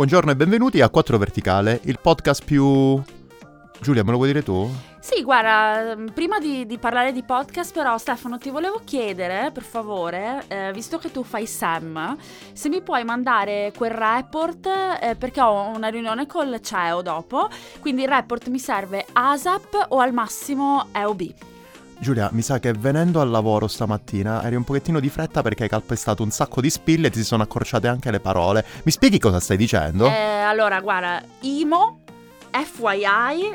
Buongiorno e benvenuti a 4 Verticale, il podcast più... Giulia, me lo vuoi dire tu? Sì, guarda, mm, prima di, di parlare di podcast, però, Stefano, ti volevo chiedere, per favore, eh, visto che tu fai Sam, se mi puoi mandare quel report, eh, perché ho una riunione col CEO dopo, quindi il report mi serve ASAP o al massimo EOB. Giulia, mi sa che venendo al lavoro stamattina eri un pochettino di fretta perché hai calpestato un sacco di spille e ti si sono accorciate anche le parole. Mi spieghi cosa stai dicendo? Eh, allora, guarda, IMO, FYI,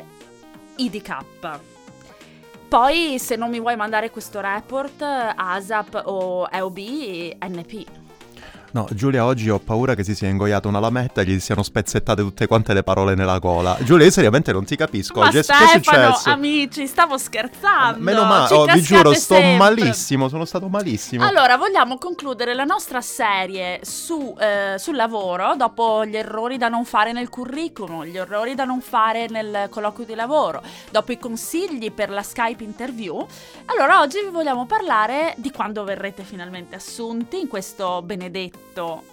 IDK. Poi, se non mi vuoi mandare questo report, ASAP o EOB, NP. No, Giulia, oggi ho paura che si sia ingoiata una lametta e gli siano spezzettate tutte quante le parole nella gola. Giulia, io seriamente non ti capisco. Ma oggi Stefano, è successo? amici, stavo scherzando. Meno male, oh, vi giuro, sto sempre. malissimo, sono stato malissimo. Allora, vogliamo concludere la nostra serie su, eh, sul lavoro dopo gli errori da non fare nel curriculum, gli errori da non fare nel colloquio di lavoro, dopo i consigli per la Skype interview. Allora, oggi vi vogliamo parlare di quando verrete finalmente assunti in questo benedetto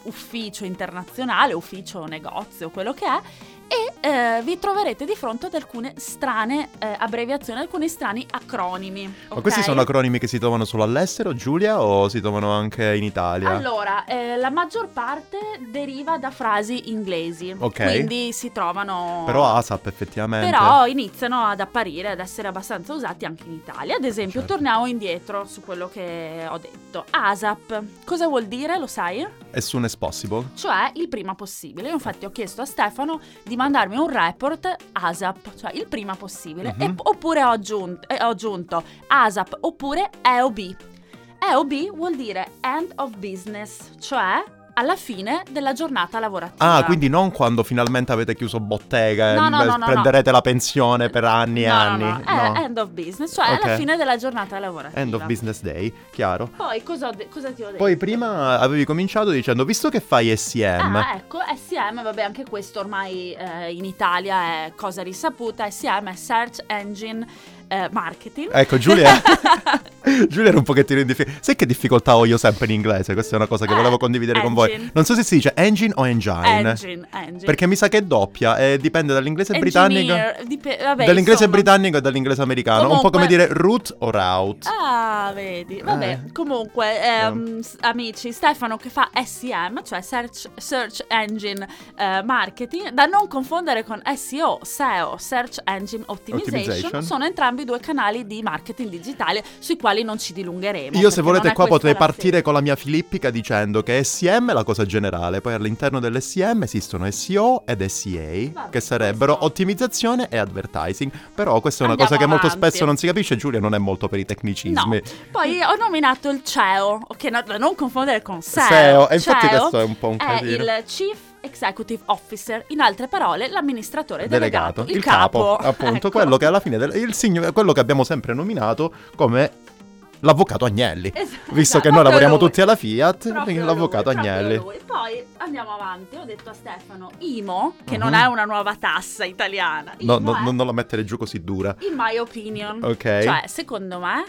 ufficio internazionale, ufficio negozio, quello che è. E eh, vi troverete di fronte ad alcune strane eh, abbreviazioni, alcuni strani acronimi. Ma questi sono acronimi che si trovano solo all'estero, Giulia, o si trovano anche in Italia? Allora, eh, la maggior parte deriva da frasi inglesi, Ok. quindi si trovano... Però ASAP effettivamente. Però iniziano ad apparire, ad essere abbastanza usati anche in Italia. Ad esempio, Certo. torniamo indietro su quello che ho detto. ASAP, cosa vuol dire? Lo sai? As soon as possible. Cioè il prima possibile. Io infatti ho chiesto a Stefano di mandarmi un report ASAP, cioè il prima possibile. Mhm. E- oppure ho aggiunto, eh, ho aggiunto ASAP oppure EOB. EOB vuol dire end of business, cioè alla fine della giornata lavorativa. Ah, quindi non quando finalmente avete chiuso bottega e No, no, beh, no, no, prenderete la pensione per anni e No, no, anni. no, è end of business, cioè Ok. alla fine della giornata lavorativa. End of business day, chiaro. Poi cosa, de- cosa ti ho detto? Poi prima avevi cominciato dicendo, visto che fai SEM, Ah, ecco, SEM, vabbè, anche questo ormai eh, in Italia è cosa risaputa. SEM è Search Engine eh, Marketing. ecco Giulia, Giulia era un pochettino in difficoltà. Sai che difficoltà ho io sempre in inglese? Questa è una cosa che Eh, volevo condividere con voi. engine. Non so se si dice engine o engine. Engine, engine. Perché mi sa che è doppia e dipende dall'inglese britannico. Engineer, dip- vabbè, Dall'inglese insomma. britannico e dall'inglese americano. Un po' come Comunque- dire root o route. Ah, vedi. Vabbè, Eh. comunque, ehm, s- amici, Stefano che fa SEM, cioè Search, Search Engine eh, Marketing, da non confondere con SEO, SEO, Search Engine Optimization, Optimization. sono entrambi due canali di marketing digitale sui quali non ci dilungheremo. Io se volete è qua potrei partire con la mia filippica dicendo che SEM è la cosa generale, poi all'interno dell'SEM esistono SEO ed SEA, Vabbè, che sarebbero questo- ottimizzazione e advertising, però questa è una Andiamo cosa che molto avanti. spesso non si capisce, Giulia non è molto per i tecnicismi. No, poi ho nominato il CEO, che no- da non confondere con SEO. SEO, e infatti questo è un po' un è casino. il Chief Executive Officer, in altre parole l'amministratore Delegato, delegato, il capo, appunto, Ecco. quello che alla fine del, il signor- quello che abbiamo sempre nominato come l'avvocato Agnelli. Esatto, Visto che noi lavoriamo lui. tutti alla Fiat, Proprio l'avvocato lui, Agnelli. lui. Poi andiamo avanti. Ho detto a Stefano, IMO, che Mhm. non è una nuova tassa italiana. No, IMO no, è, no, non la mettere giù così dura. in my opinion, Ok. cioè secondo me,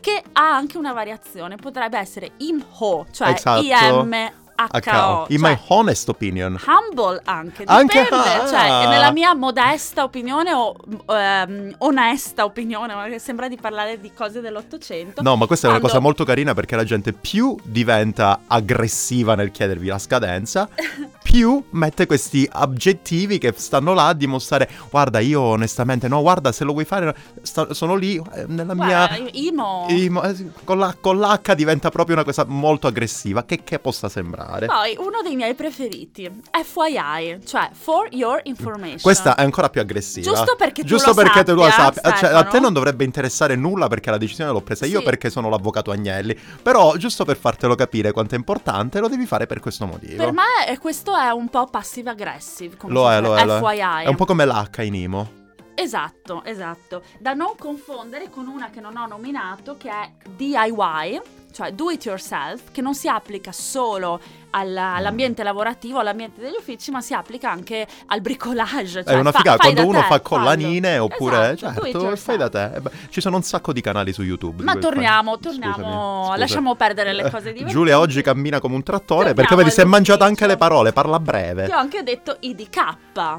che ha anche una variazione. Potrebbe essere IMHO, cioè Esatto. IMHO. HO. In cioè my honest opinion. Humble anche, Anche- dipende, ah. cioè nella mia modesta opinione o ehm, onesta opinione, sembra di parlare di cose dell'Ottocento. No, ma questa è una Quando- cosa molto carina perché la gente più diventa aggressiva nel chiedervi la scadenza, più mette questi aggettivi che stanno là a dimostrare guarda, io onestamente no, guarda, se lo vuoi fare sta- sono lì eh, nella Guarda, mia IMO. Imo- eh, con, la- con l'H diventa proprio una cosa molto aggressiva, che, che possa sembrare. Poi uno dei miei preferiti, FYI, cioè For Your Information. Questa è ancora più aggressiva. Giusto perché Giusto lo perché tu lo sappia, sappia. Cioè, a te non dovrebbe interessare nulla perché la decisione l'ho presa io Sì. perché sono l'avvocato Agnelli. Però, giusto per fartelo capire quanto è importante, lo devi fare per questo motivo. Per me questo è un po' passive aggressive, come lo è, lo è, lo è. FYI. È un po' come l'H in Imo. Esatto, esatto. Da non confondere con una che non ho nominato che è DIY, cioè do it yourself, che non si applica solo alla- all'ambiente lavorativo, all'ambiente degli uffici, ma si applica anche al bricolage. Cioè è una figata quando uno te, fa fallo. collanine oppure Esatto, certo, fai da te. Eh beh, ci sono un sacco di canali su YouTube. Ma torniamo, Scusami, torniamo, scusa. lasciamo perdere le Eh, cose divertenti. Giulia oggi cammina come un trattore Torniamo perché vedi si è mangiata anche le parole, parla breve. Io ho anche detto IDK.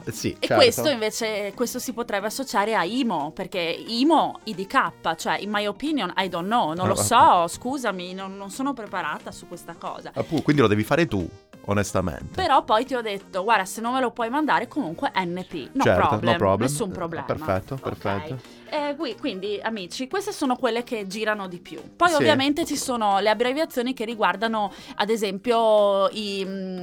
Eh, Sì, E certo. questo invece questo si potrebbe associare a IMO, perché IMO, IDK, cioè in my opinion, I don't know, non lo Ah, so, scusami, non, non sono preparata su questa cosa. Appunto, quindi lo devi fare tu, onestamente. Però poi ti ho detto, guarda, se non me lo puoi mandare comunque NP, no, certo, problem, no problem. nessun Eh, problema. Perfetto, Ok. perfetto. Eh, qui- quindi, amici, queste sono quelle che girano di più. Poi, Sì. ovviamente, ci sono le abbreviazioni che riguardano, ad esempio, i, mm,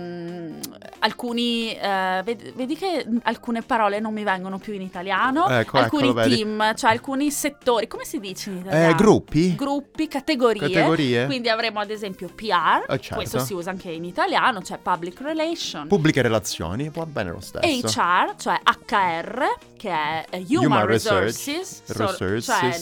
alcuni. eh, vedi, vedi che alcune parole non mi vengono più in italiano. Ecco, alcuni ecco, lo vedi. team, cioè alcuni settori. Come si dice in italiano? Eh, gruppi? Gruppi, categorie. Categorie? Quindi avremo ad esempio PR, Eh, certo. questo si usa anche in italiano, cioè Public Relation. Pubbliche relazioni, va bene lo stesso. HR, cioè HR, che è eh, Human, Human Resources, so- Resources. cioè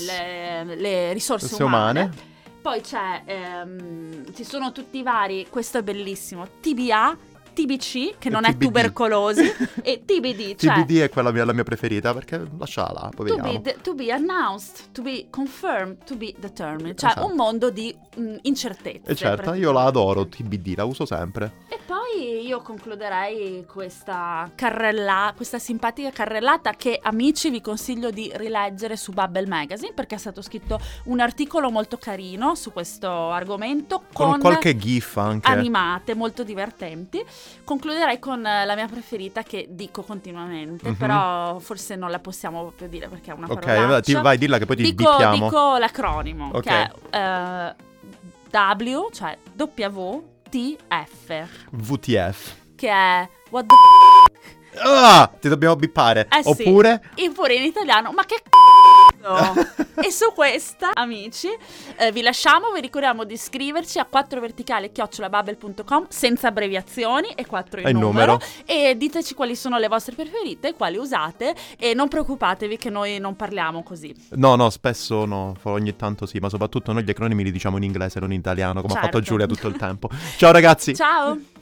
le, le risorse Risorse umane. umane. Poi c'è, ehm, ci sono tutti i vari, questo è bellissimo, TBA, TBC, che non è TBD. tubercolosi, e TBD, cioè TBD è quella mia, la mia preferita perché lasciala là, poi to vediamo. be, to be announced, to be confirmed, to be determined, cioè Esatto. un mondo di mm, incertezze. E certo, io la adoro, TBD, la uso sempre. E poi io concluderei questa carrella, questa simpatica carrellata che amici vi consiglio di rileggere su Bubble Magazine perché è stato scritto un articolo molto carino su questo argomento Con, con, qualche gif anche. animate molto divertenti. Concluderei con eh, la mia preferita che dico continuamente, Mhm. però forse non la possiamo proprio dire perché è una Ok, parolaccia. vai, ti- vai, dilla che poi ti dico, bippiamo. dico l'acronimo Ok. che è eh, W, cioè WTF VTF. che è What the Ah, ti dobbiamo bippare. Eh sì. Oppure... f- pure in italiano, ma che c***o? e su questa, amici, eh, vi lasciamo, vi ricordiamo di iscriverci a 4 verticale chiocciolabubble.com senza abbreviazioni e 4 in numero. numero. E diteci quali sono le vostre preferite, quali usate e non preoccupatevi che noi non parliamo così. No, no, spesso no, ogni tanto sì, ma soprattutto noi gli acronimi li diciamo in inglese, non in italiano, come ha fatto Certo. Giulia tutto il tempo. Ciao ragazzi! Ciao!